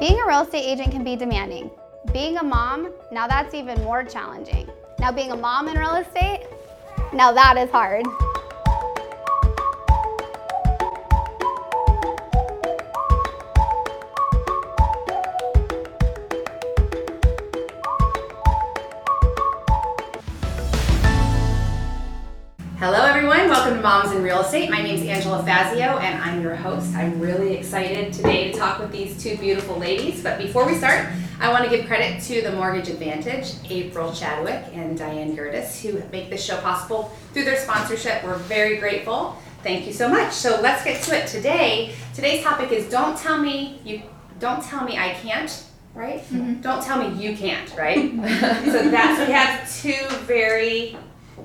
Being a real estate agent can be demanding. Being a mom, now that's even more challenging. Now, being a mom in real estate, now that is hard. Everyone. Welcome to Moms in Real Estate. My name is Angela Fazio, and I'm your host. I'm really excited today to talk with these two beautiful ladies. But before we start, I want to give credit to the Mortgage Advantage, April Chadwick and Diane Gerdes, who make this show possible through their sponsorship. We're very grateful. Thank you so much. So let's get to it today. Today's topic is don't tell me you don't tell me I can't, right? Mm-hmm. Don't tell me you can't, right? so that's we have two very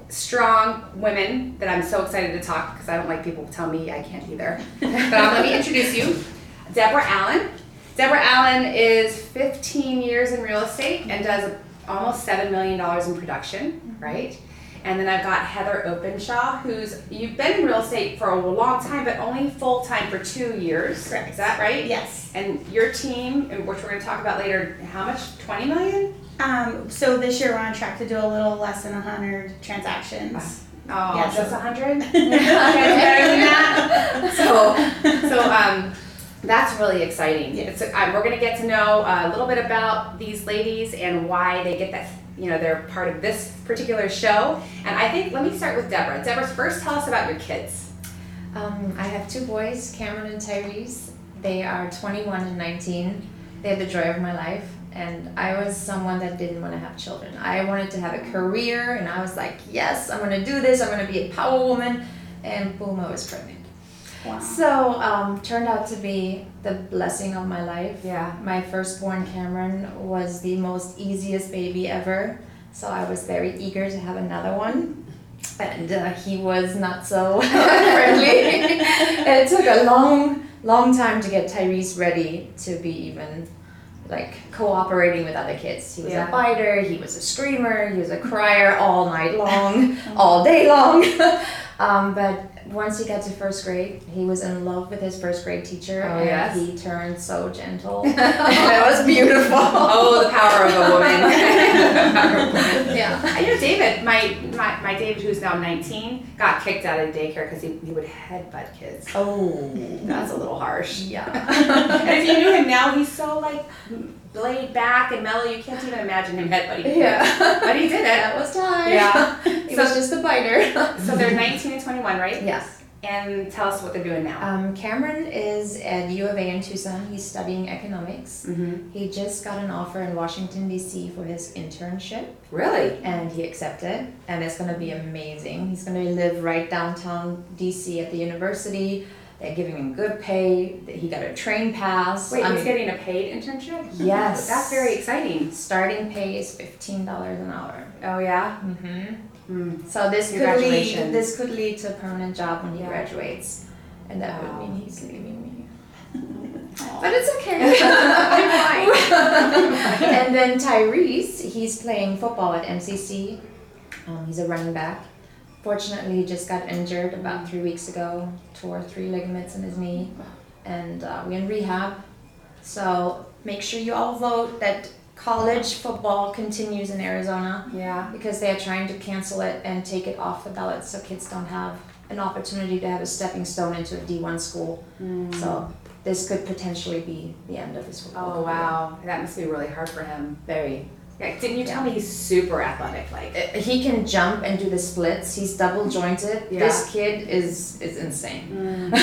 strong women that I'm so excited to talk because I don't like people tell me I can't either. but um, let me introduce you. Debra Allen. Debra Allen is 15 years in real estate and does almost $7 million in production, right? And then I've got Heather Openshaw, who's, you've been in real estate for a long time, but only full time for two years. Correct. Is that right? Yes. And your team, and which we're going to talk about later, how much? 20 million? Um, so this year we're on track to do a little less than 100 transactions. Oh, Yeah, just a hundred? better than that. So, so um, that's really exciting. Yeah. It's, uh, we're going to get to know uh, a little bit about these ladies and why they get that. You know, they're part of this particular show. And I think let me start with Debra. Debra, first tell us about your kids. Um, I have two boys, Cameron and Tyrese. They are 21 and 19. They're the joy of my life. And I was someone that didn't want to have children. I wanted to have a career, and I was like, yes, I'm going to do this. I'm going to be a power woman. And boom, I was pregnant. Wow. So, um, turned out to be the blessing of my life. Yeah. My firstborn Cameron was the most easiest baby ever, so I was very eager to have another one. And uh, he was not so friendly. and it took a long, long time to get Tyrese ready to be even like cooperating with other kids. He was Yeah. a biter, he was a screamer, he was a crier all night long, all day long. um, but once he got to first grade, he was in love with his first grade teacher, Oh, and yes. he turned so gentle. that was beautiful. Oh, the power of a woman. The power of a woman. yeah. I know David, my, my, my David, who's now 19, got kicked out of daycare because he, he would headbutt kids. Oh. That's a little harsh. Yeah. and if you knew him now, he's so like laid back and mellow. You can't even imagine him headbutting. Yeah. But he did That it. was time. Yeah. He So- was just a biter. So they're 19 and 21, right? Yes. And tell us what they're doing now. Um, Cameron is at U of A in Tucson. He's studying economics. Mm-hmm. He just got an offer in Washington, D.C. for his internship, Really? and he accepted. And it's going to be amazing. He's going to live right downtown D.C. at the university. They're giving him good pay. He got a train pass. Wait, I he's mean, getting a paid internship? Yes. That's very exciting. starting pay is $15 an hour. Oh, yeah? Mm-hmm. Mm. So this could Congratulations. lead this could lead to a permanent job when he Yeah. graduates, and that Wow. would mean he's leaving me. But it's okay. I'm fine. and then Tyrese, he's playing football at MCC. Um, he's a running back. Fortunately, he just got injured about three weeks ago, tore three ligaments in his knee, and uh, we're in rehab. So make sure you all vote that college football continues in Arizona Yeah. because they are trying to cancel it and take it off the ballot so kids don't have an opportunity to have a stepping stone into a D1 school. Mm. So this could potentially be the end of his football Oh, career. wow. That must be really hard for him. Very. Yeah, didn't you tell me he's super athletic? Like, Uh, He can jump and do the splits. He's double jointed. Yeah. This kid is is insane.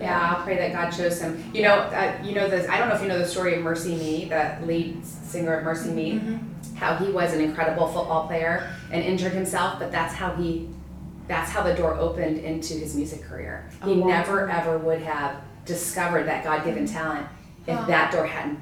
Yeah, I'll pray that God shows him. You know, uh, you know the. I don't know if you know the story of MercyMe, the lead singer of MercyMe. How he was an incredible football player and injured himself, but that's how he, that's how the door opened into his music career. He Oh, wow. never ever would have discovered that God-given talent if Wow. that door hadn't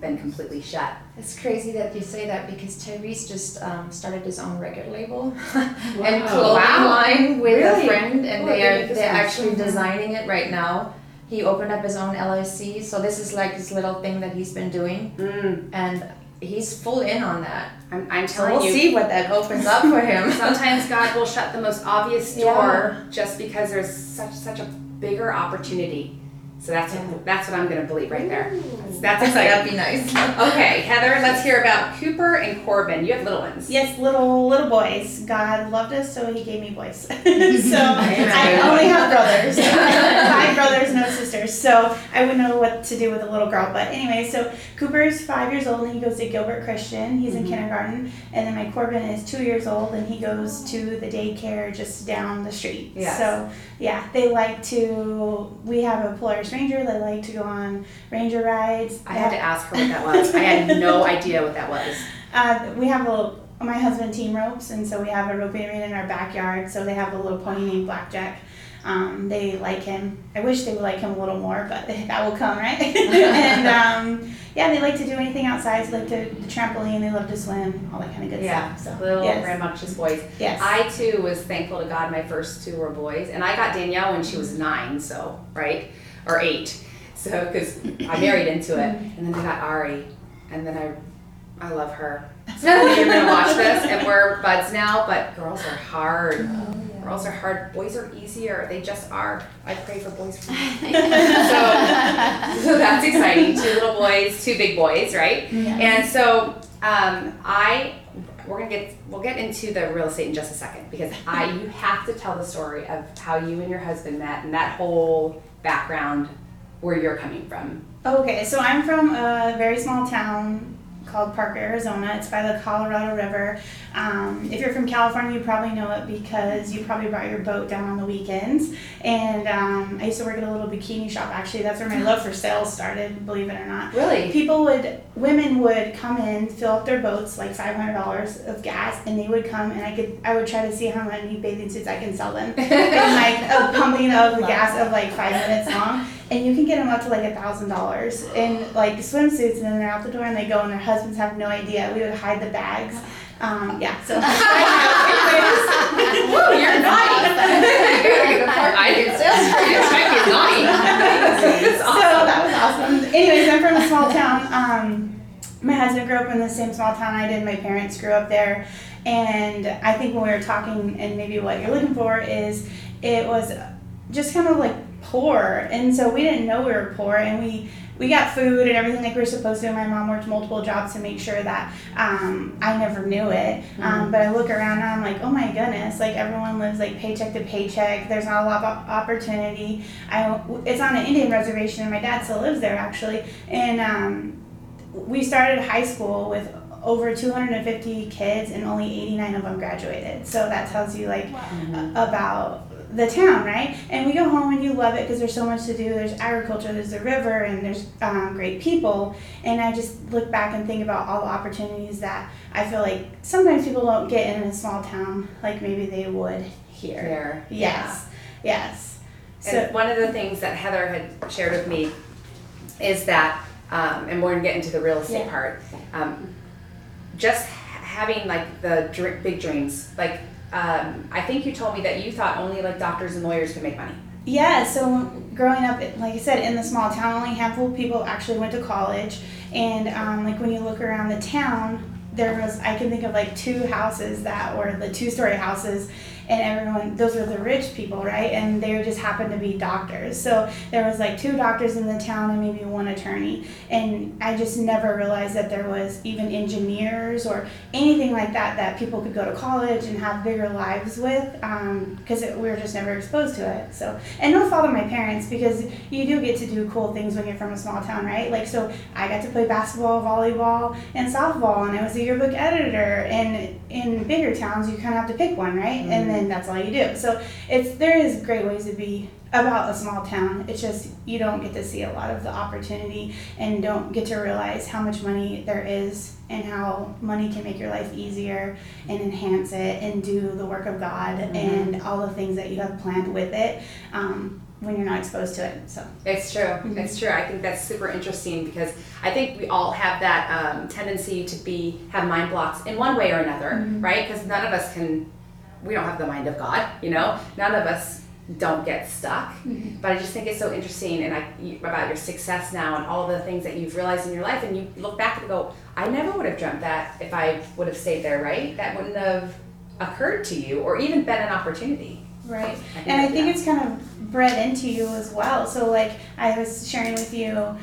been completely shut. It's crazy that you say that because Tyrese just um, started his own record label Wow. and clothing Wow. line with Really? a friend, and Oh, they are didn't they're this. actually designing it right now. He opened up his own LLC, so this is like his little thing that he's been doing, Mm, and he's full in on that. I'm, I'm So we'll you. see what that opens up for him. Sometimes God will shut the most obvious Yeah. door just because there's such such a bigger opportunity So that's what, that's what I'm gonna believe right there. Ooh. That's exciting. That'd be nice. Okay, Heather, let's hear about Cooper and Corbin. You have little ones. Yes, little little boys. God loved us, so He gave me boys. so I only have brothers, five brothers, no sisters. So I wouldn't know what to do with a little girl. But anyway, so Cooper's five years old and he goes to Gilbert Christian. He's in Mhm. kindergarten, and then my Corbin is two years old and he goes to the daycare just down the street. Yes. So yeah, they like to. We have a Polaris Ranger. They like to go on Ranger rides. I had to ask her what that was. I had no idea what that was. Uh, we have a my husband team ropes, and so we have a roping arena in our backyard. So they have a little pony named Blackjack. Um, they like him. I wish they would like him a little more, but that will come, right? and um, yeah, they like to do anything outside. They like to the trampoline. They love to swim, all that kind of good Yeah, stuff. So little yes, rambunctious boys. yes. I too was thankful to God. My first two were boys, and I got Danielle when she was nine, so right or eight. So because I married into it, and then I got Ari, and then I, I love her. So you're gonna watch this, and we're buds now. But girls are hard. Girls are hard. Boys are easier. They just are. I pray for boys. For so, so that's exciting. Two little boys, two big boys, right? Yeah. And so um, I we're gonna get we'll get into the real estate in just a second because I you have to tell the story of how you and your husband met and that whole background where you're coming from. Okay, so I'm from a very small town called Parker, Arizona. It's by the Colorado River. Um, if you're from California, you probably know it because you probably brought your boat down on the weekends. And um, I used to work at a little bikini shop. Actually, that's where my love for sales started. Believe it or not. Really? People would, women would come in, fill up their boats like five hundred dollars of gas, and they would come, and I could, I would try to see how many bathing suits I can sell them, and like a pumping of the gas of like five minutes long, and you can get them up to like a thousand dollars in like swimsuits, and then they're out the door and they go, and their husbands have no idea. We would hide the bags. Um, yeah, so. Woo, you're naughty. I did sales for you. I get naughty. So that was awesome. Anyways, I'm from a small town. Um, my husband grew up in the same small town I did. My parents grew up there. And I think when we were talking, and maybe what you're looking for is it was just kind of like poor. And so we didn't know we were poor. And we, we got food and everything like we were supposed to. My mom worked multiple jobs to make sure that um, I never knew it. Um, but I look around and I'm like, oh my goodness, like everyone lives like paycheck to paycheck. There's not a lot of opportunity. I, it's on an Indian reservation, and my dad still lives there actually. And um, we started high school with over 250 kids, and only 89 of them graduated. So that tells you like a- about the town, right? And we go home and you love it because there's so much to do. There's agriculture, there's the river, and there's um, great people. And I just look back and think about all the opportunities that I feel like sometimes people don't get in a small town like maybe they would here. There. Yes. Yes. So one of the things that Heather had shared with me is that, um, and we're gonna get into the real estate Yeah. part. Um, just having like the dr- big dreams, like um, I think you told me that you thought only like doctors and lawyers could make money. Yeah, so growing up, like I said, in the small town, only a handful of people actually went to college. And um, like when you look around the town, there was, I can think of like two houses that were the two story houses, and everyone, those were the rich people, right? And they just happened to be doctors. So there was like two doctors in the town and maybe one attorney. And I just never realized that there was even engineers or anything like that that people could go to college and have bigger lives with um, because it we were just never exposed to it. So, and no fault of my parents because you do get to do cool things when you're from a small town, right? Like, so I got to play basketball, volleyball, and softball, and I was a yearbook editor. And in bigger towns, you kind of have to pick one, right? And mm-hmm. then that's all you do. So it's there is great ways to be about a small town. It's just you don't get to see a lot of the opportunity and don't get to realize how much money there is and how money can make your life easier and enhance it and do the work of God and all the things that you have planned with it um, when you're not exposed to it. So It's true. It's true. I think that's super interesting because I think we all have that um, tendency to be have mind blocks in one way or another, right? Because none of us can. We don't have the mind of God, you know. None of us don't get stuck. Mm-hmm. But I just think it's so interesting, and I you- about your success now and all the things that you've realized in your life, and you look back and go, I never would have dreamt that if I would have stayed there, right? That wouldn't have occurred to you, or even been an opportunity. Right. I And I think yeah. it's kind of bred into you as well. So like I was sharing with you,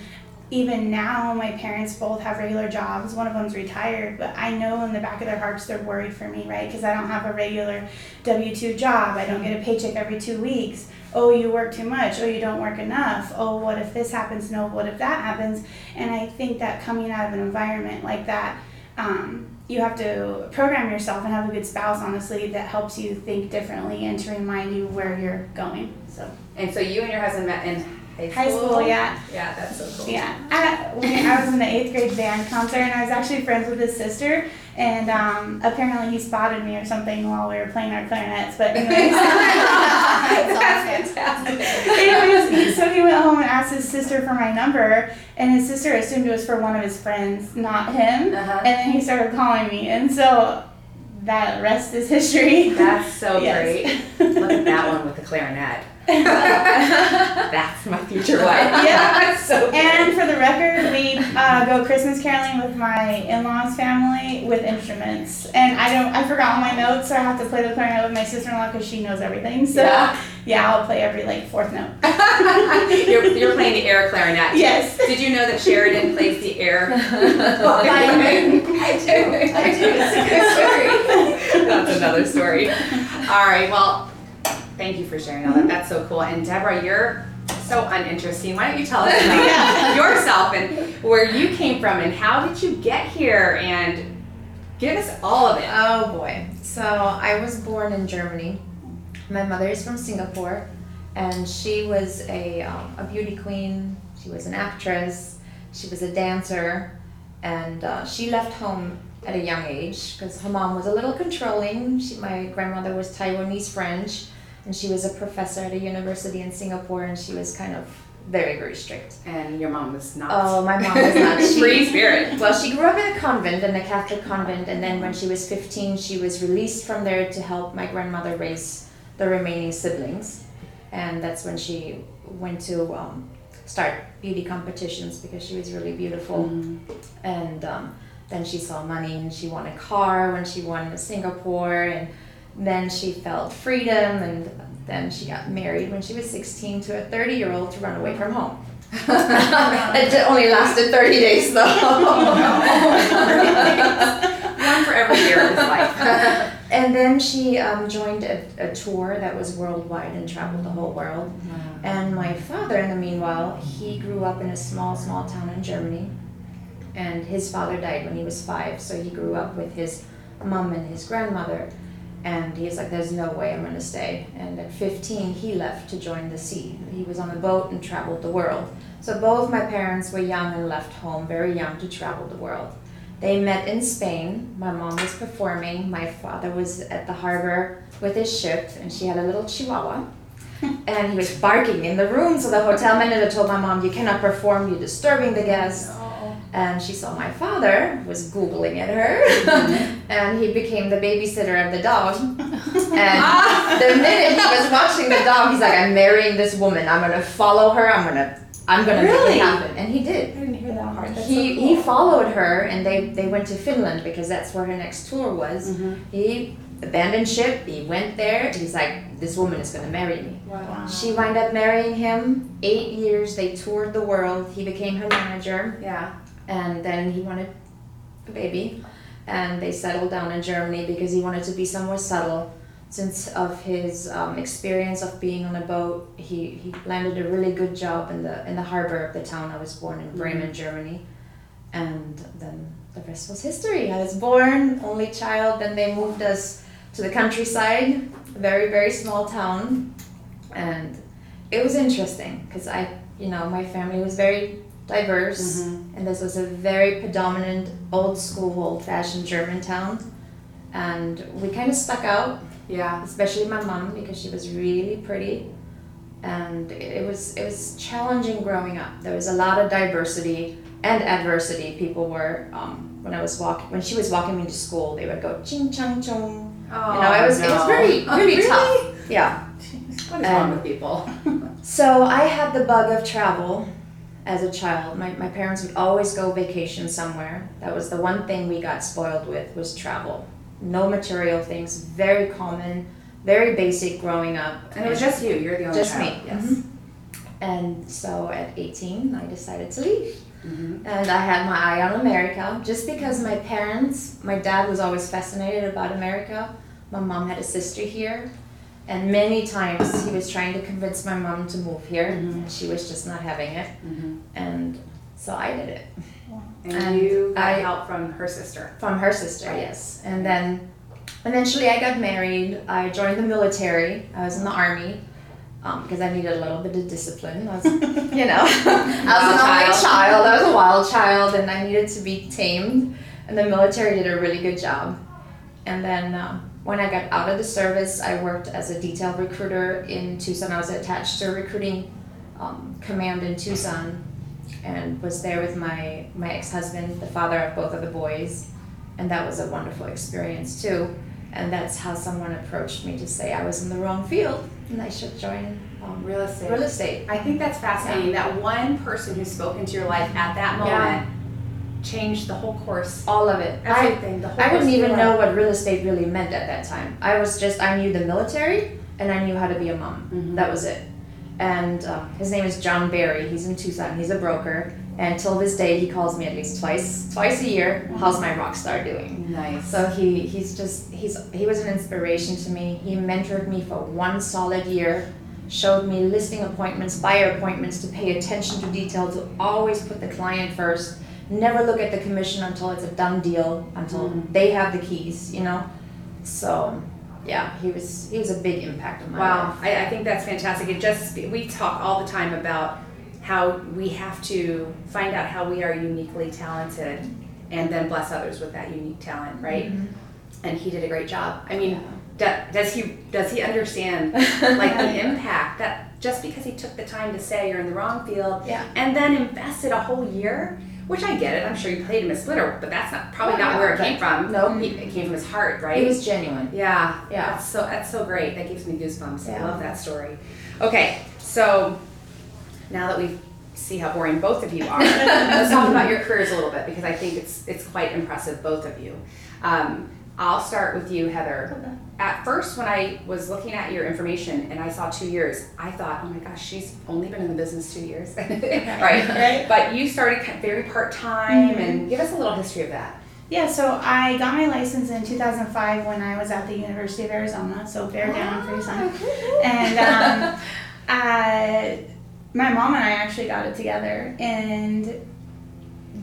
even now my parents both have regular jobs. One of them's retired, but I know in the back of their hearts they're worried for me, right? Because I don't have a regular W two job. I don't get a paycheck every two weeks. Oh, you work too much. Oh, you don't work enough. Oh, what if this happens? No, what if that happens? And I think that coming out of an environment like that. Um, you have to program yourself and have a good spouse honestly that helps you think differently and to remind you where you're going so And so you and your husband met in high school? high school yeah Yeah, that's so cool. yeah I, when I was in the eighth grade band concert and I was actually friends with his sister and um, apparently he spotted me or something while we were playing our clarinets but anyways That's fantastic. anyways so he went home and asked his sister for my number and his sister assumed it was for one of his friends not him Uh-huh. and then he started calling me and so that rest is history That's so Yes. great. Look at that one with the clarinet. That's my future wife. Yeah. so. And for the record, we uh, go Christmas caroling with my in-laws family with instruments. And I don't, I forgot all my notes, so I have to play the clarinet with my sister-in-law because she knows everything. So Yeah. yeah. I'll play every like fourth note. you're, you're playing the air clarinet. Yes. Did you know that Sheridan plays the air? I do. I do. It's a good story. That's another story. All right. Well, thank you for sharing all that. That's so cool. And Debra, you're so uninteresting. Why don't you tell us about yourself and where you came from and how did you get here and give us all of it. Oh boy. So I was born in Germany. My mother is from Singapore, and she was a, um, a beauty queen. She was an actress. She was a dancer, and uh, she left home at a young age because her mom was a little controlling. She, my grandmother was Taiwanese French, and she was a professor at a university in Singapore, and she was kind of very very strict. And your mom was not. Oh, my mom was not. She- Free spirit. well, she grew up in a convent, in a Catholic convent, and then when she was 15, she was released from there to help my grandmother raise the remaining siblings. And that's when she went to um, start beauty competitions because she was really beautiful. And um, then she saw money and she won a car when she won in Singapore. And then she felt freedom, and then she got married when she was 16 to a 30 year old to run away from home. it only lasted 30 days though. One for every year of his life. and then she um, joined a, a tour that was worldwide and traveled the whole world. And my father, in the meanwhile, he grew up in a small, small town in Germany. And his father died when he was five, so he grew up with his mom and his grandmother. And he's like, there's no way I'm going to stay. And at 15, he left to join the sea. He was on a boat and traveled the world. So both my parents were young and left home very young to travel the world. They met in Spain. My mom was performing. My father was at the harbor with his ship, and she had a little chihuahua. and he was barking in the room. So the hotel manager told my mom, You cannot perform, you're disturbing the guests. And she saw my father was Googling at her, and he became the babysitter of the dog. And the minute he was watching the dog, he's like, I'm marrying this woman. I'm gonna follow her. I'm gonna, I'm gonna make Really? it happen. And he did I didn't hear that part. That's he so he followed her and they they went to Finland because that's where her next tour was. Mhm. He abandoned ship. He went there. He's like, this woman is gonna marry me. Wow. She wound up marrying him. Eight years they toured the world. He became her manager, Yeah. And then he wanted a baby, and they settled down in Germany because he wanted to be somewhere subtle. Since of his um, experience of being on a boat, he, he landed a really good job in the in the harbor of the town I was born in, Bremen, Germany, and then the rest was history. I was born, only child. Then they moved us to the countryside, a very very small town, and it was interesting because I, you know, my family was very diverse, and this was a very predominant old school, old fashioned German town, and we kind of stuck out Yeah. especially my mom because she was really pretty and it, it was it was challenging growing up there was a lot of diversity and adversity people were um, when i was walking when she was walking me to school they would go ching chang chong. Oh, you know it was it was no. very Oh, really really? tough yeah What is wrong with people? so I had the bug of travel as a child. My, my parents would always go vacation somewhere. That was the one thing we got spoiled with was travel. No material things, very common, very basic growing up. And it was just you. You're the only one. Just child. me, Yes. mhm. And so at 18, I decided to leave. Mhm. And I had my eye on America just because my parents, my dad was always fascinated about America. My mom had a sister here. And many times he was trying to convince my mom to move here. Mhm. And she was just not having it. Mhm. And so I did it. And, And you got I- help from her sister. From her sister, yes. And then eventually I got married. I joined the military. I was in the army um, because I needed a little bit of discipline. I was, you know, I was Wild an only child. child. I was a wild child and I needed to be tamed. And the military did a really good job. And then um, when I got out of the service, I worked as a detail recruiter in Tucson. I was attached to a recruiting um, command in Tucson and was there with my, my ex-husband, the father of both of the boys. And that was a wonderful experience too. And that's how someone approached me to say I was in the wrong field and I should join um, Real estate. real estate. I think that's fascinating. That one person who spoke into your life at that Yeah. Changed the whole course. All of it. I, Everything. the whole I didn't even know what real estate really meant at that time. I was just, I knew the military and I knew how to be a mom. Mhm. That was it. And uh, his name is John Barry. He's in Tucson. He's a broker. And till this day, he calls me at least twice, twice a year. How's my rock star doing? Nice. So he, he's just, he's, he was an inspiration to me. He mentored me for one solid year, showed me listing appointments, buyer appointments, to pay attention to detail, to always put the client first. Never look at the commission until it's a done deal, until Mhm. they have the keys, you know? So, yeah, he was, he was a big impact on my Wow, life. I, I think that's fantastic. It just we talk all the time about how we have to find out how we are uniquely talented and then bless others with that unique talent, right? Mhm. And he did a great job. I mean, do, does he does he understand like the impact that just because he took the time to say you're in the wrong field Yeah. and then invested a whole year, which I get it. I'm sure you played him a splitter, but that's not probably Oh, not yeah, where it came from. no. He- it came from his heart, right? He was genuine. Yeah, Yeah. That's so that's so great. That gives me goosebumps. I love that story. Okay, so now that we see how boring both of you are, let's talk about your careers a little bit because I think it's it's quite impressive, both of you. Um, I'll start with you, Heather. At first, when I was looking at your information and I saw two years, I thought, oh my gosh, she's only been in the business two years, right? Right. But you started very part time, Mhm. and give us a little history of that. Yeah, so I got my license in 2005 when I was at the University of Arizona, so bear down for your son. And um, I, my mom and I actually got it together and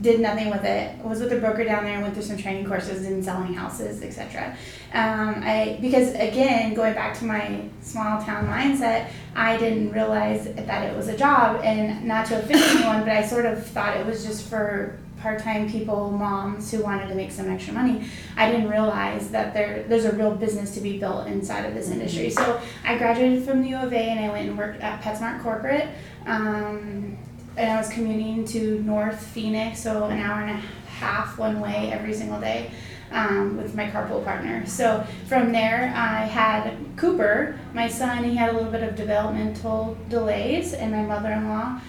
did nothing with it. Was with a broker down there, went through some training courses in selling houses, etc. Um, I because again, going back to my small town mindset, I didn't realize that it was a job, and not to offend anyone, but I sort of thought it was just for part-time people, moms who wanted to make some extra money. I didn't realize that there there's a real business to be built inside of this industry. So I graduated from the U of A and I went and worked at PetSmart Corporate. Um, and I was commuting to North Phoenix, so an hour and a half one way every single day um, with my carpool partner. So from there, I had Cooper, my son. He had a little bit of developmental delays, and my mother-in-law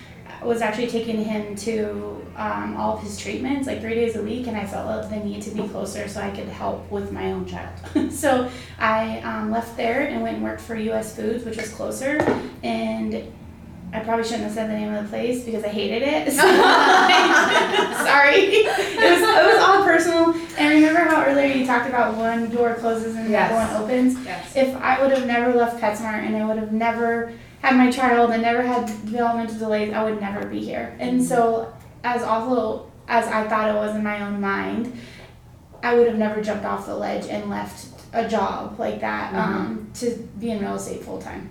was actually taking him to um, all of his treatments like three days a week and i felt the need to be closer so i could help with my own child so i um, left there and went and worked for us foods which was closer and I probably shouldn't have said the name of the place because I hated it. So, sorry. It was, it was all personal. And remember how earlier you talked about one door closes and Yes. the other one opens? Yes. If I would have never left PetSmart and I would have never had my child and never had developmental delays, I would never be here. And so, as awful as I thought it was in my own mind, I would have never jumped off the ledge and left a job like that um, to be in real estate full time.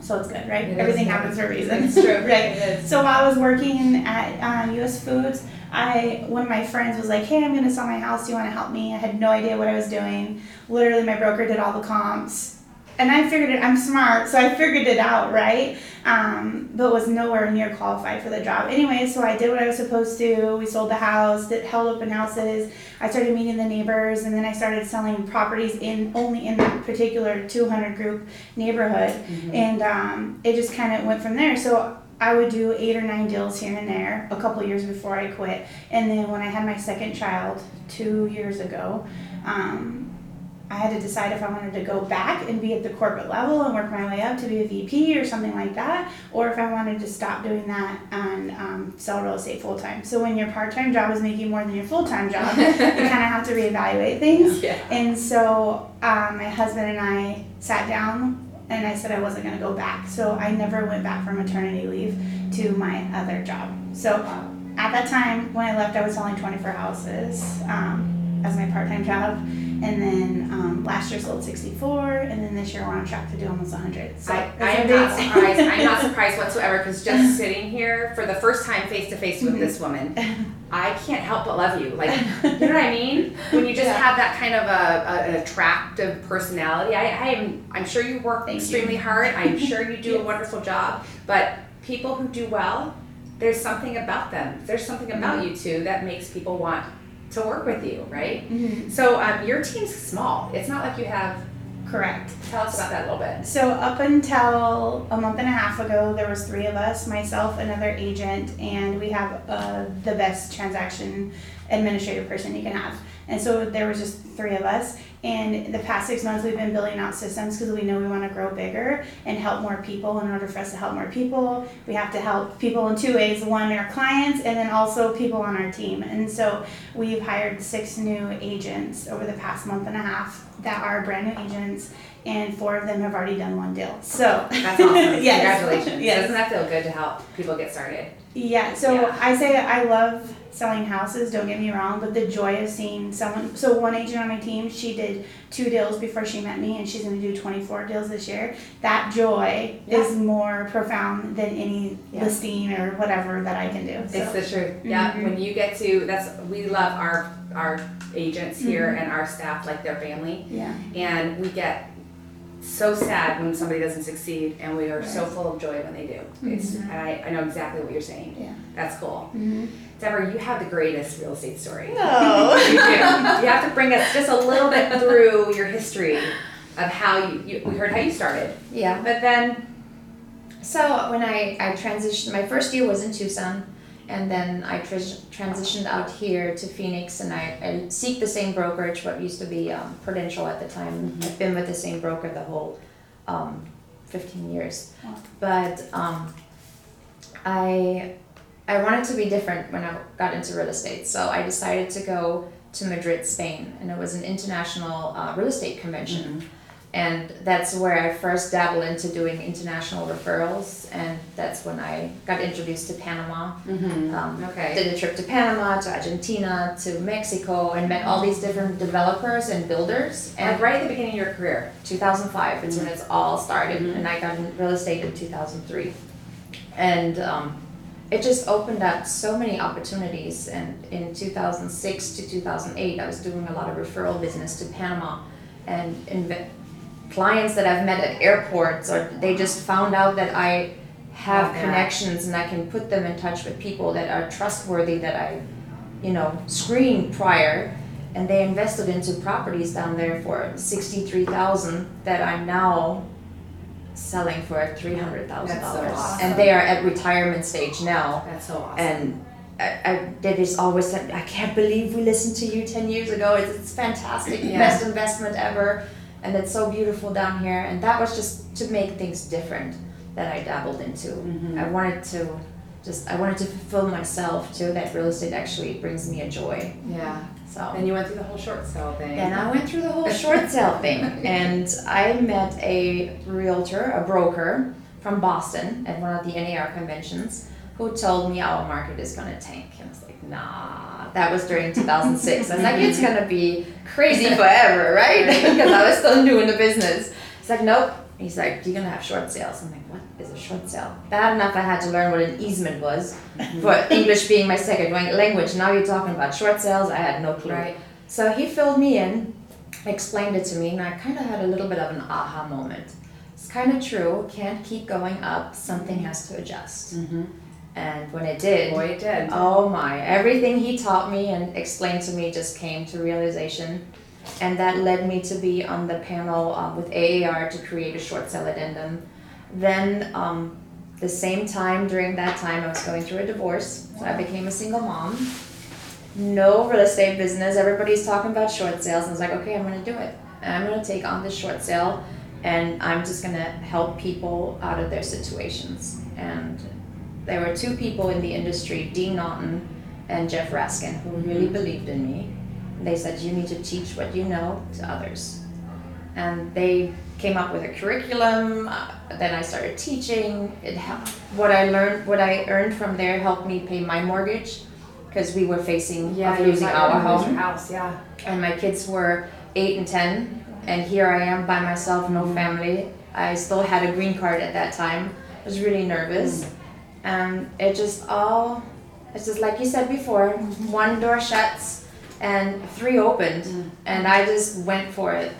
So it's good, right? It is. Everything happens for a reason. It's true. right. So while I was working at um, U.S. Foods, I one of my friends was like, "Hey, I'm gonna sell my house. Do you want to help me?" I had no idea what I was doing. Literally, my broker did all the comps, and I figured it. I'm smart, so I figured it out, right? Um, but was nowhere near qualified for the job. Anyway, so I did what I was supposed to. We sold the house, did held open houses. I started meeting the neighbors, and then I started selling properties in only in that particular 200 group neighborhood and um, it just kind of went from there. So I would do eight or nine deals here and there a couple years before I quit, and then when I had my second child two years ago, um, I had to decide if I wanted to go back and be at the corporate level and work my way up to be a VP or something like that, or if I wanted to stop doing that and um, sell real estate full time. So when your part time job is making more than your full time job, you kind of have to reevaluate things. Yeah. And so um, my husband and I sat down and I said I wasn't going to go back. So I never went back for maternity leave to my other job. So at that time when I left, I was selling 24 houses um, as my part time job. And then um, last year sold 64, and then this year we're on track to do almost 100. So I, I am not surprised. I'm not surprised whatsoever because just sitting here for the first time face to face with this woman, I can't help but love you. Like, you know what I mean? When you just Yeah. have that kind of a, a, an attractive personality. I, I am. I'm sure you work Thank you. extremely hard. I'm sure you do a wonderful job. But people who do well, there's something about them. There's something about you too that makes people want to work with you, right? Mhm. So um, your team's small. It's not like you have. Correct. Tell us about that a little bit. So up until a month and a half ago, there was three of us, myself, another agent, and we have uh, the best transaction administrative person you can have. And so there was just three of us. And the past six months, we've been building out systems because we know we want to grow bigger and help more people. In order for us to help more people, we have to help people in two ways: one, our clients, and then also people on our team. And so we've hired six new agents over the past month and a half that are brand new agents, and four of them have already done one deal. So That's awesome. yes. Congratulations. Yes. Doesn't that feel good to help people get started? Yeah, so Yeah. I say I love selling houses, don't get me wrong, but the joy of seeing someone so one agent on my team, she did two deals before she met me and she's gonna do twenty four deals this year. That joy is more profound than any Yeah. listing or whatever that I can do. So It's the truth. Yeah. Mhm. When you get to that's we love our our agents here Mm-hmm. and our staff like their family, yeah. and we get so sad when somebody doesn't succeed, and we are so full of joy when they do. It's Mhm. and I, I know exactly what you're saying. Yeah. That's cool. Mm-hmm. Debra, you have the greatest real estate story. No. You do. You have to bring us just a little bit through your history of how you, you we heard how you started, Yeah. but then So when I, I transitioned, my first year was in Tucson, and then I tris- transitioned out here to Phoenix, and I, I seek the same brokerage, what used to be um, Prudential at the time. I've been with the same broker the whole um, 15 years. Wow. But um, I, I wanted to be different when I got into real estate, so I decided to go to Madrid, Spain, and it was an international uh, real estate convention and that's where I first dabbled into doing international referrals, and that's when I got introduced to Panama. mm-hmm. Um, okay. Did a trip to Panama, to Argentina, to Mexico, and met all these different developers and builders. Like And right at the beginning of your career. 2005 is when it's all started, Mhm. and I got in real estate in 2003. And um, it just opened up so many opportunities. And in 2006 to 2008, I was doing a lot of referral business to Panama, and inve- clients that I've met at airports, or they just found out that I have connections and I can put them in touch with people that are trustworthy that I, you know, screened prior and they invested into properties down there for sixty-three thousand that I'm now selling for three hundred thousand so dollars. awesome. And they are at retirement stage now. That's so awesome. And I, I they just always said, I can't believe we listened to you ten years ago. It's, it's fantastic, Yeah. best investment ever, and it's so beautiful down here. And that was just to make things different that I dabbled into. Mhm. I wanted to just I wanted to fulfill myself too. That real estate actually brings me a joy. yeah. So Then you went through the whole short sale thing. and I went through the whole short sale thing, and I met a realtor, a broker from Boston at one of the NAR conventions, who told me our market is gonna tank. And I was like, nah. That was during 2006. I was like, it's gonna be crazy forever, right? because I was still new in the business. He's like, nope. He's like, you're gonna have short sales. I'm like, what is a short sale? Bad enough I had to learn what an easement was, for English being my second language. Now you're talking about short sales. I had no clue. Right. So he filled me in, explained it to me, and I kind of had a little bit of an aha moment. It's kind of true. Can't keep going up. Something has to adjust. Mm-hmm. And when it did, Boy, it did. oh my! Everything he taught me and explained to me just came to realization, and that led me to be on the panel um, with AAR to create a short sale addendum. Then, um, the same time during that time, I was going through a divorce, so I became a single mom no real estate business. Everybody's talking about short sales. And I was like, okay, I'm gonna do it. I'm gonna take on this short sale, and I'm just gonna help people out of their situations. And there were two people in the industry, Dean Naughton and Jeff Raskin, who really believed in me. They said, You need to teach what you know to others. And they came up with a curriculum. Uh, then I started teaching. It helped. What I learned, what I earned from there, helped me pay my mortgage because we were facing of losing our home. house, yeah. And my kids were eight and ten, and here I am by myself, no family. I still had a green card at that time. I was really nervous, and it just all. It's just like you said before. Mm-hmm. One door shuts, and three opened, mm. and I just went for it,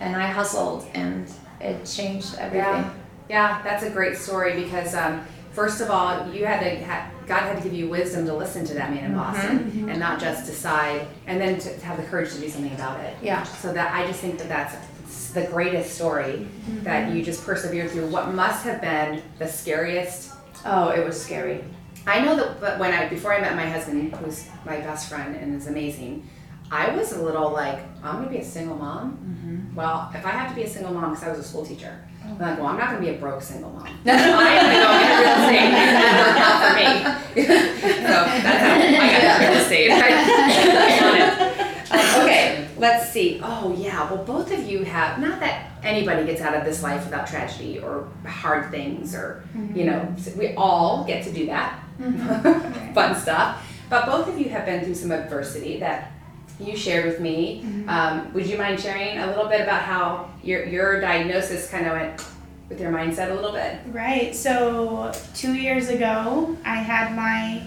and I hustled, and it changed everything. Yeah, yeah, that's a great story because um, first of all, you had to ha- God had to give you wisdom to listen to that man in Boston mm-hmm. Mm-hmm. and not just decide, and then to, to have the courage to do something about it. Yeah. So that I just think that that's the greatest story that you just persevered through what must have been the scariest. Oh, it was scary. I know that, but when I before I met my husband, who's my best friend and is amazing, I was a little like, I'm gonna be a single mom. Well, if I have to be a single mom because I was a school teacher, I'm like, well, I'm not gonna be a broke single mom. I'm gonna go into real estate and work out for me. so that's how I got into real estate. I on it. Um, okay, let's see. Oh yeah, well, both of you have not that anybody gets out of this life without tragedy or hard things or you know we all get to do that fun stuff. But both of you have been through some adversity that you shared with me. Um, would you mind sharing a little bit about how your your diagnosis kind of went with your mindset a little bit? Right. So two years ago, I had my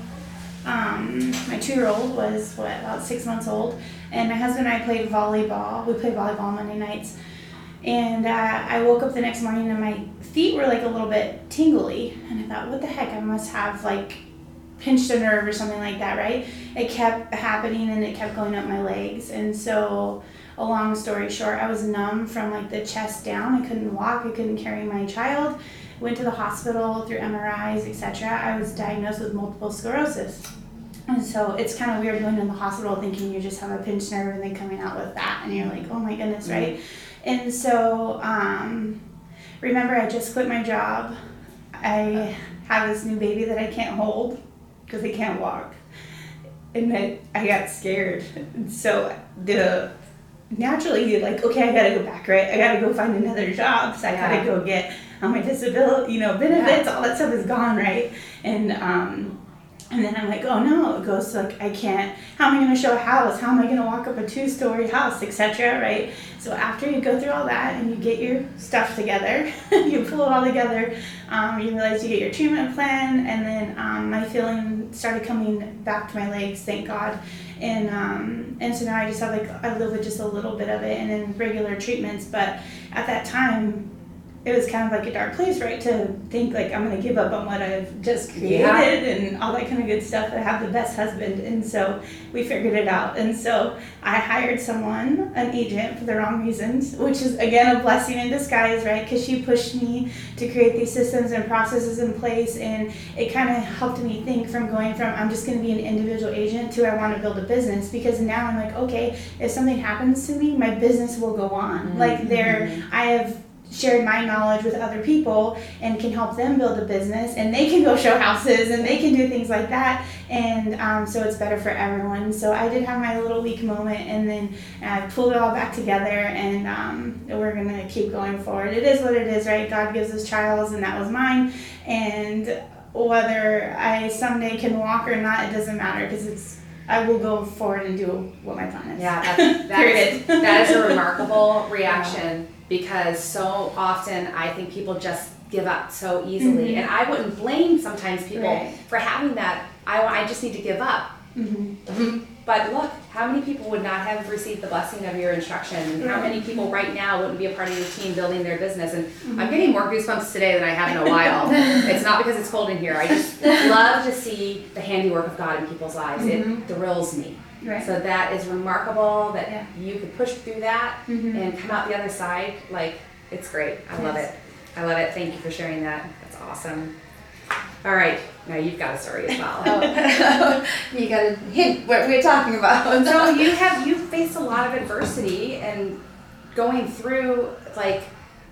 um, my two year old was what about six months old, and my husband and I played volleyball. We played volleyball Monday nights, and uh, I woke up the next morning and my feet were like a little bit tingly, and I thought, what the heck? I must have like pinched a nerve or something like that, right? It kept happening and it kept going up my legs, and so a long story short, I was numb from like the chest down. I couldn't walk. I couldn't carry my child. Went to the hospital through MRIs, etc. I was diagnosed with multiple sclerosis. And so it's kind of weird going to the hospital thinking you just have a pinched nerve and then coming out with that, and you're like, oh my goodness, right? And so, um, remember, I just quit my job. I have this new baby that I can't hold because I can't walk. And then I got scared. And so the naturally you're like, okay, I gotta go back, right? I gotta go find another job. So I Yeah. gotta go get um, my disability, you know, benefits, all that stuff is gone, right? And um, and then I'm like, oh no, it goes like I can't. How am I gonna show a house? How am I gonna walk up a two-story house, etc. Right? So after you go through all that and you get your stuff together, you pull it all together. Um, you realize you get your treatment plan, and then um, my feeling started coming back to my legs. Thank God. And um, and so now I just have like I live with just a little bit of it, and then regular treatments. But at that time, it was kind of like a dark place, right? To think like I'm gonna give up on what I've just created Yeah. and all that kind of good stuff. I have the best husband, and so we figured it out. And so I hired someone, an agent, for the wrong reasons, which is again a blessing in disguise, right? Because she pushed me to create these systems and processes in place, and it kind of helped me think from going from I'm just gonna be an individual agent to I want to build a business. Because now I'm like, okay, if something happens to me, my business will go on. Like there, mm-hmm. I have shared my knowledge with other people and can help them build a business and they can go show houses and they can do things like that. And um, so it's better for everyone. So i did have my little weak moment and then i pulled it all back together and um, we're gonna keep going forward. It is what it is right? God gives us trials and that was mine. And whether i someday can walk or not it doesn't matter because it's i will go forward and do what my plan is. Yeah, that's, that, is, that is a remarkable reaction because so often I think people just give up so easily. Mm-hmm. And I wouldn't blame sometimes people Right. for having that, I, I just need to give up. hmm But look, how many people would not have received the blessing of your instruction? And how many people right now wouldn't be a part of your team building their business? And mm-hmm. I'm getting more goosebumps today than I have in a while. it's not because it's cold in here. I just love to see the handiwork of God in people's lives. It thrills me. Right So that is remarkable that Yeah. you could push through that Mhm. and come out the other side. Like, it's great. I love Yes. it. I love it. Thank you for sharing that. That's awesome. All right, now you've got a story as well. you gotta hint what we're talking about. so you have you faced a lot of adversity and going through like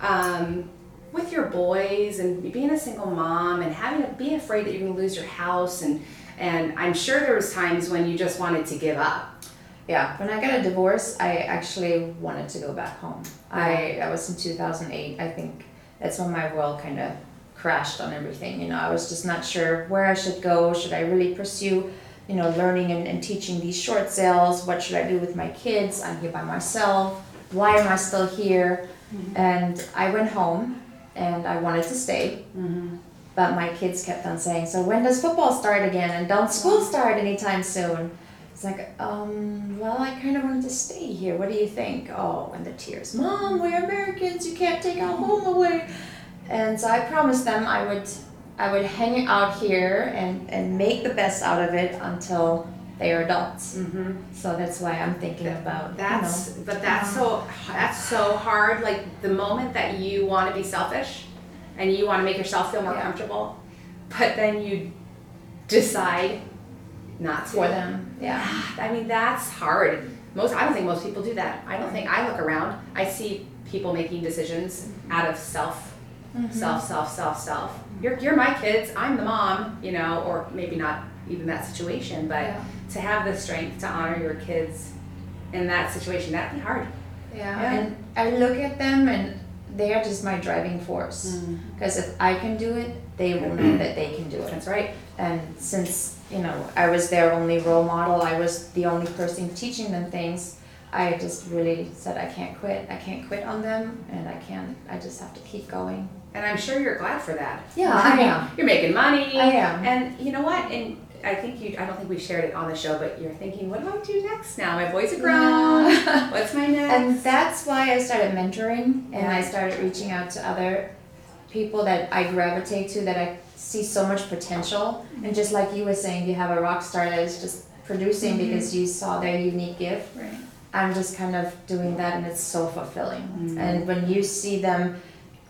um, with your boys and being a single mom and having to be afraid that you're going to lose your house and and I'm sure there was times when you just wanted to give up. Yeah, when I got a divorce, I actually wanted to go back home. I that was in 2008. I think that's when my world kind of crashed on everything. You know, I was just not sure where I should go. Should I really pursue, you know, learning and, and teaching these short sales? What should I do with my kids? I'm here by myself. Why am I still here? Mm-hmm. And I went home and I wanted to stay. Mm-hmm. But my kids kept on saying, So when does football start again? And don't school start anytime soon? It's like, um, well, I kind of wanted to stay here. What do you think? Oh, and the tears. Mom, we're Americans. You can't take our home away. And so I promised them I would, I would hang out here and, and make the best out of it until they are adults. Mm-hmm. So that's why I'm thinking about, That's but that's so that's so hard. Like the moment that you want to be selfish and you want to make yourself feel more Yeah. comfortable, but then you decide not to. for them. Yeah. I mean that's hard. Most I don't think most people do that. I don't think I look around. I see people making decisions out of self mm-hmm. self, self, self, self. You're, you're my kids. I'm the mom, you know, or maybe not even that situation, but Yeah. to have the strength to honor your kids in that situation, that'd be hard. Yeah, Yeah. and I look at them and they are just my driving force. Mm-hmm. Because if I can do it, they will know that they can do it. That's right. And since, you know, I was their only role model, I was the only person teaching them things, I just really said, I can't quit. I can't quit on them and I can't, I just have to keep going. And I'm sure you're glad for that. Yeah, I am. You're making money. I am. And you know what? And I think you, I don't think we shared it on the show, but you're thinking, what do I do next now? My boys are grown. What's my next? And that's why I started mentoring and I started reaching out to other people that I gravitate to that I see so much potential. And just like you were saying, you have a rock star that is just producing because you saw their unique gift. Right. I'm just kind of doing that and it's so fulfilling. Mm. And when you see them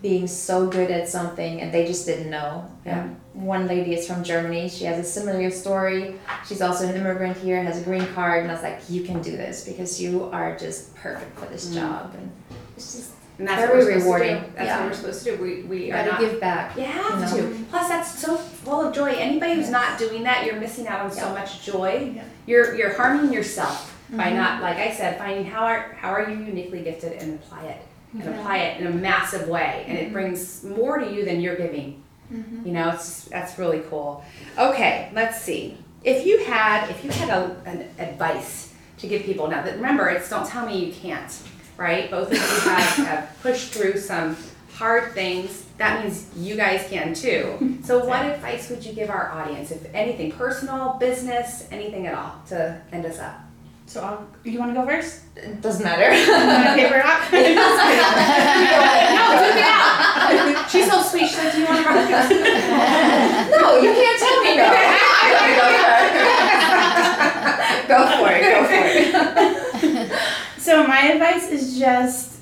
being so good at something and they just didn't know. Yeah. Um, one lady is from Germany. She has a similar story. She's also an immigrant here, has a green card, and I was like, you can do this because you are just perfect for this Mm. job. And it's just And that's very what we're supposed rewarding. To do. That's Yeah. what we're supposed to do. We, we you are gotta not. give back. You have you to. Plus, that's so full of joy. Anybody who's Yes. not doing that, you're missing out on so much joy. Yeah. You're you're harming yourself by Mhm. not, like I said, finding how are how are you uniquely gifted and apply it and apply it in a massive way, and it brings more to you than you're giving. Mhm. You know, it's that's really cool. Okay, let's see. If you had if you had a, an advice to give people now that remember it's don't tell me you can't, right? Both of you have, have pushed through some hard things. That means you guys can too. So what advice would you give our audience, if anything, personal, business, anything at all, to end us up? So I'll, you want to go first? It doesn't matter. You want to paper rock? no, do that. She's so sweet. She's like, do you want to run this? no, you can't tell me no. I go for it. Go for it. Go for it. So my advice is just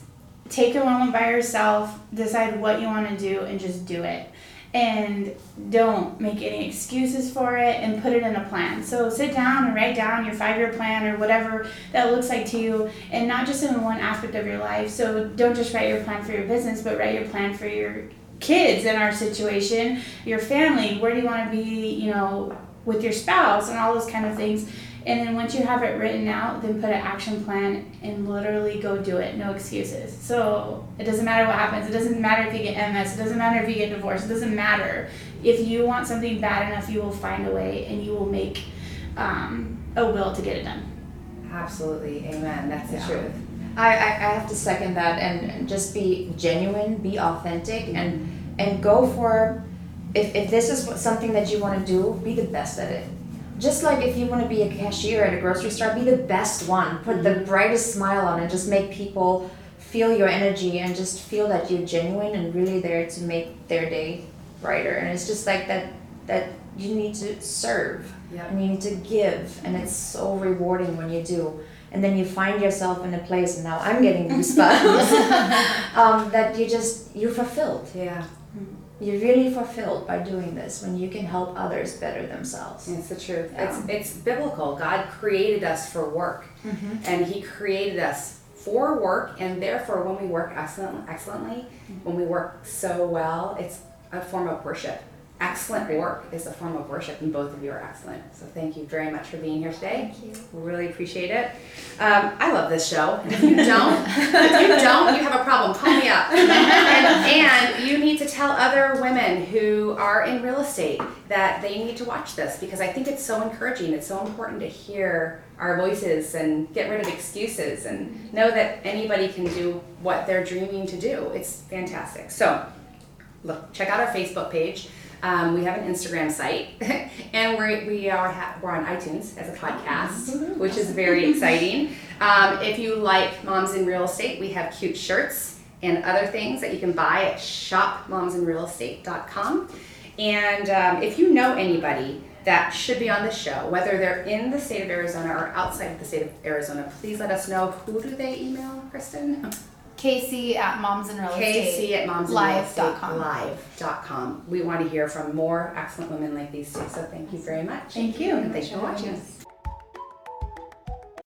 take a moment by yourself, decide what you want to do, and just do it. And don't make any excuses for it, and put it in a plan. So sit down and write down your five-year plan or whatever that looks like to you, and not just in one aspect of your life. So don't just write your plan for your business, but write your plan for your kids in our situation, your family. Where do you want to be? You know, with your spouse and all those kind of things. And then once you have it written out, then put an action plan and literally go do it. No excuses. So it doesn't matter what happens. It doesn't matter if you get MS. It doesn't matter if you get divorced. It doesn't matter. If you want something bad enough, you will find a way and you will make um, a will to get it done. Absolutely, amen. That's the Yeah. truth. I, I, I have to second that and just be genuine, be authentic, and and go for if, if this is something that you want to do, be the best at it. Just like if you want to be a cashier at a grocery store, be the best one. Put the brightest smile on and just make people feel your energy and just feel that you're genuine and really there to make their day brighter. And it's just like that that you need to serve Yep. and you need to give and it's so rewarding when you do and then you find yourself in a place and now i'm getting goosebumps um, that you just you're fulfilled Yeah, you're really fulfilled by doing this when you can help others better themselves it's the truth. Yeah. It's it's biblical. God created us for work, Mhm. and He created us for work and therefore when we work excellent, excellently, when we work so well, it's a form of worship. Excellent work is a form of worship, and both of you are excellent. So thank you very much for being here today. Thank you. We really appreciate it. Um, I love this show. If you don't, if you don't, you have a problem. Call me up. And, and you need to tell other women who are in real estate that they need to watch this because I think it's so encouraging. It's so important to hear our voices and get rid of excuses and know that anybody can do what they're dreaming to do. It's fantastic. So, look, check out our Facebook page. Um, we have an Instagram site, and we're, we are ha- we're on iTunes as a podcast, which is very exciting. Um, if you like Moms in Real Estate, we have cute shirts and other things that you can buy at shopmomsinrealestate.com. And um, if you know anybody that should be on the show, whether they're in the state of Arizona or outside of the state of Arizona, please let us know. Who do they email, Kristen? Casey at Moms and Real KC Estate. at Live.com. Live.com. We want to hear from more excellent women like these two. So thank you very much. Thank you. And thanks for watching us.